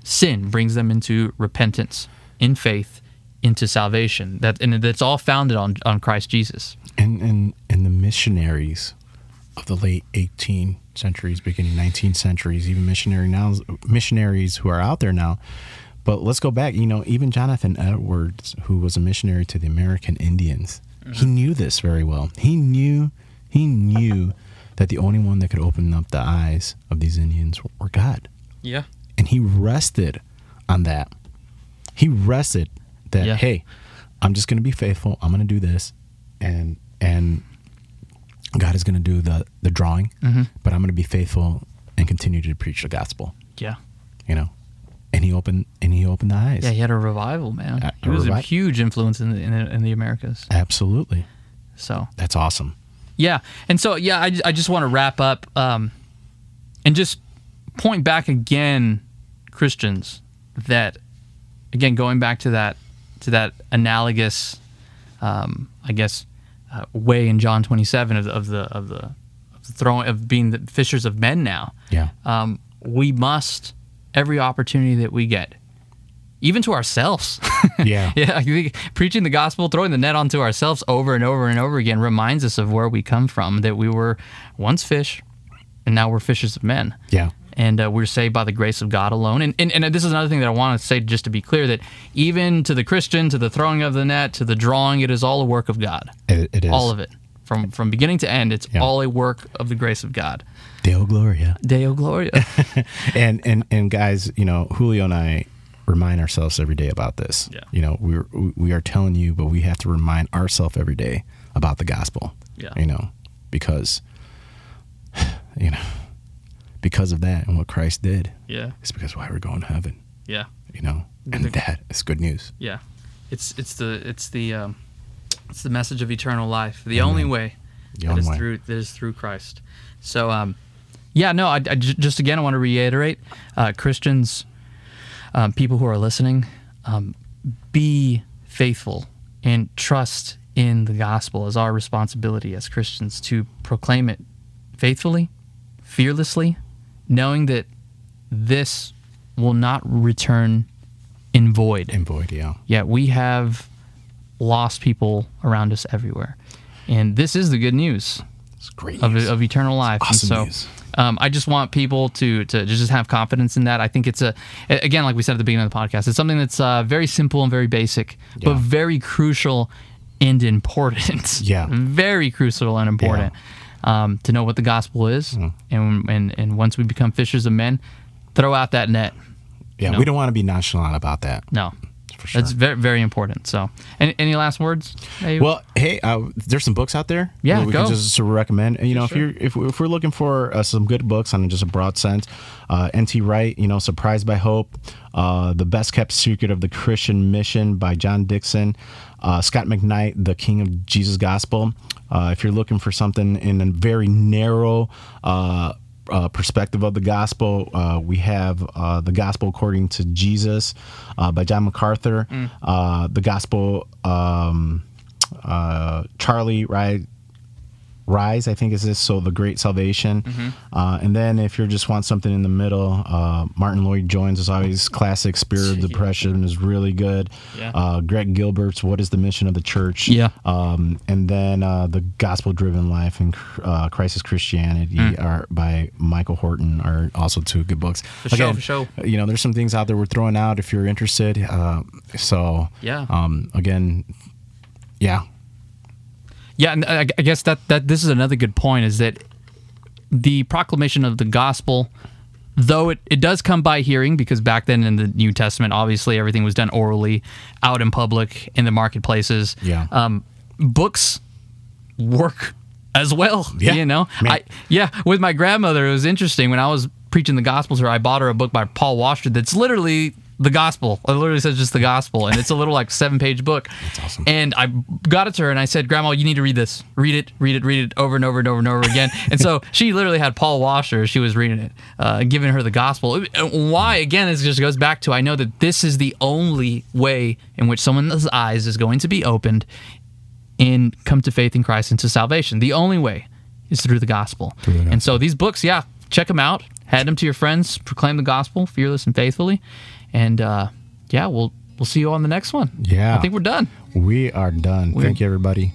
Speaker 1: sin, brings them into repentance, in faith, into salvation. That and that's all founded on on Christ Jesus.
Speaker 2: and and and the missionaries of the late 18 centuries, beginning 19th centuries, even missionary now missionaries who are out there now. But let's go back. You know, even Jonathan Edwards, who was a missionary to the American Indians, he uh-huh. knew this very well. He knew he knew that the only one that could open up the eyes of these Indians were God,
Speaker 1: Yeah.
Speaker 2: and he rested on that. He rested that
Speaker 1: Yeah.
Speaker 2: hey, I'm just going to be faithful. I'm going to do this, and and God is going to do the the drawing,
Speaker 1: Mm-hmm.
Speaker 2: but I'm going to be faithful and continue to preach the gospel.
Speaker 1: Yeah.
Speaker 2: You know, and he opened and he opened the eyes.
Speaker 1: Yeah, he had a revival, man.
Speaker 2: A-
Speaker 1: he was a huge influence in the, in the in the Americas.
Speaker 2: Absolutely,
Speaker 1: So
Speaker 2: that's awesome.
Speaker 1: yeah, and so yeah, I, I just want to wrap up um, and just point back again, Christians, that again going back to that to that analogous, um, I guess, uh, way in John twenty seven of the of the of the, of the throwing of being the fishers of men now.
Speaker 2: Yeah,
Speaker 1: um, we must every opportunity that we get, even to ourselves.
Speaker 2: yeah,
Speaker 1: yeah, I think preaching the gospel, throwing the net onto ourselves over and over and over again reminds us of where we come from. That we were once fish, and now we're fishers of men.
Speaker 2: yeah,
Speaker 1: And uh, we're saved by the grace of God alone. And, and and this is another thing that I want to say, just to be clear, that even to the Christian, to the throwing of the net, to the drawing, it is all a work of God.
Speaker 2: It, it is
Speaker 1: All of it, from from beginning to end, it's
Speaker 2: Yeah.
Speaker 1: all a work of the grace of God.
Speaker 2: Deo Gloria.
Speaker 1: Deo Gloria.
Speaker 2: and and and guys, you know, Julio and I remind ourselves every day about this.
Speaker 1: Yeah.
Speaker 2: You know, we're we are telling you, but we have to remind ourselves every day about the gospel.
Speaker 1: Yeah.
Speaker 2: You know, because you know, because of that and what Christ did,
Speaker 1: yeah,
Speaker 2: it's because why we're going to heaven.
Speaker 1: yeah.
Speaker 2: You know, and
Speaker 1: The-
Speaker 2: that is good news.
Speaker 1: Yeah, it's it's the it's the um, it's the message of eternal life. The only way
Speaker 2: The
Speaker 1: that
Speaker 2: only
Speaker 1: is
Speaker 2: way.
Speaker 1: through that is through Christ. So um, yeah, no, I, I just again I want to reiterate, uh, Christians, um, people who are listening, um, be faithful and trust in the gospel as our responsibility as Christians to proclaim it faithfully, fearlessly, knowing that this will not return in void.
Speaker 2: In void, yeah.
Speaker 1: Yeah, we have lost people around us everywhere. And this is the good news
Speaker 2: It's great
Speaker 1: of,
Speaker 2: news.
Speaker 1: of eternal life.
Speaker 2: awesome
Speaker 1: and
Speaker 2: news.
Speaker 1: so um, I just want people to, to just have confidence in that. I think it's a, again, like we said at the beginning of the podcast, it's something that's uh, very simple and very basic, but very crucial and important.
Speaker 2: Yeah.
Speaker 1: Very crucial and important. Um, to know what the gospel is,
Speaker 2: Hmm.
Speaker 1: and, and and once we become fishers of men, throw out that net.
Speaker 2: Yeah,
Speaker 1: No.
Speaker 2: we don't want to be nonchalant about that.
Speaker 1: No,
Speaker 2: For sure.
Speaker 1: that's very very important. So, any, any last words?
Speaker 2: Well, hey, uh, there's some books out there.
Speaker 1: Yeah,
Speaker 2: that we
Speaker 1: go.
Speaker 2: can just recommend. You know, if you're if, if we're looking for uh, some good books on just a broad sense, uh, N.T. Wright, you know, Surprised by Hope, uh, The Best Kept Secret of the Christian Mission by John Dixon, uh, Scot McKnight, The King of Jesus Gospel. Uh, if you're looking for something in a very narrow. Uh, uh, perspective of the gospel. Uh, we have uh, the gospel according to Jesus uh, by John MacArthur. Uh, the gospel um, uh, Charlie Ryrie, Ryrie, I think is this. So the Great Salvation, uh, and then if you just want something in the middle, uh, Martyn Lloyd-Jones is always classic. Spiritual Depression is really good.
Speaker 1: Yeah.
Speaker 2: Uh, Greg Gilbert's What is the Mission of the Church?
Speaker 1: Yeah.
Speaker 2: Um, and then uh, the Gospel Driven Life and uh, Christless Christianity
Speaker 1: Hmm.
Speaker 2: are by Michael Horton are also two good books.
Speaker 1: For sure, for sure.
Speaker 2: You know, there's some things out there we're throwing out if you're interested. Uh, so
Speaker 1: Yeah.
Speaker 2: um, again, yeah,
Speaker 1: Yeah, and I I guess that that this is another good point is that the proclamation of the gospel, though it, it does come by hearing, because back then in the New Testament, obviously everything was done orally, out in public, in the marketplaces.
Speaker 2: Yeah.
Speaker 1: Um, books work as well.
Speaker 2: Yeah.
Speaker 1: You know?
Speaker 2: Man.
Speaker 1: I yeah, with my grandmother, it was interesting. When I was preaching the gospel to her, I bought her a book by Paul Washer that's literally the gospel. It literally says just the gospel. And it's a little like seven page book. That's
Speaker 2: awesome.
Speaker 1: And I got it to her and I said, Grandma, you need to read this. Read it, read it, read it over and over and over and over again. and so she literally had Paul Washer. She was reading it, uh, giving her the gospel. And Why? Again, it just goes back to I know that this is the only way in which someone's eyes is going to be opened and come to faith in Christ into salvation. The only way is through the gospel.
Speaker 2: the
Speaker 1: And so these books, yeah, check them out. Hand them to your friends. Proclaim the gospel, fearless and faithfully. And uh, yeah, we'll we'll see you on the next one.
Speaker 2: Yeah.
Speaker 1: I think we're done.
Speaker 2: we are done. Thank you, everybody.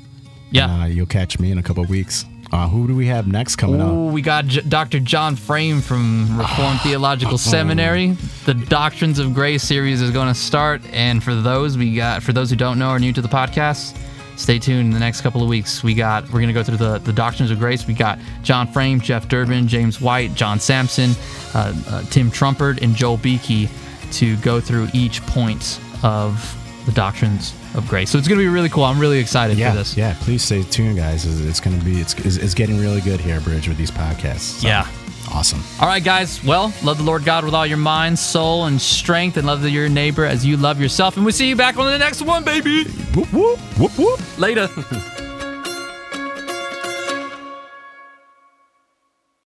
Speaker 1: Yeah.
Speaker 2: Uh, you'll catch me in a couple of weeks. Uh, who do we have next coming up?
Speaker 1: Ooh, we got J- Dr. John Frame from Reformed Theological Seminary. The Doctrines of Grace series is going to start, and for those we got, for those who don't know or new to the podcast, stay tuned. In the next couple of weeks, we got we're going to go through the the Doctrines of Grace. We got John Frame, Jeff Durbin, James White, John Samson, uh, uh, Tim Trumpert, and Joel Beeke to go through each point of the Doctrines of Grace. So it's going to be really cool. I'm really excited
Speaker 2: Yeah,
Speaker 1: for this.
Speaker 2: yeah. Please stay tuned, guys. It's, it's going to be it's, it's it's getting really good here, Bridge, with these podcasts. So,
Speaker 1: Yeah.
Speaker 2: awesome.
Speaker 1: All right, guys. Well, love the Lord God with all your mind, soul, and strength, and love your neighbor as you love yourself. And we'll see you back on the next one, baby.
Speaker 2: Whoop whoop whoop whoop.
Speaker 1: Later.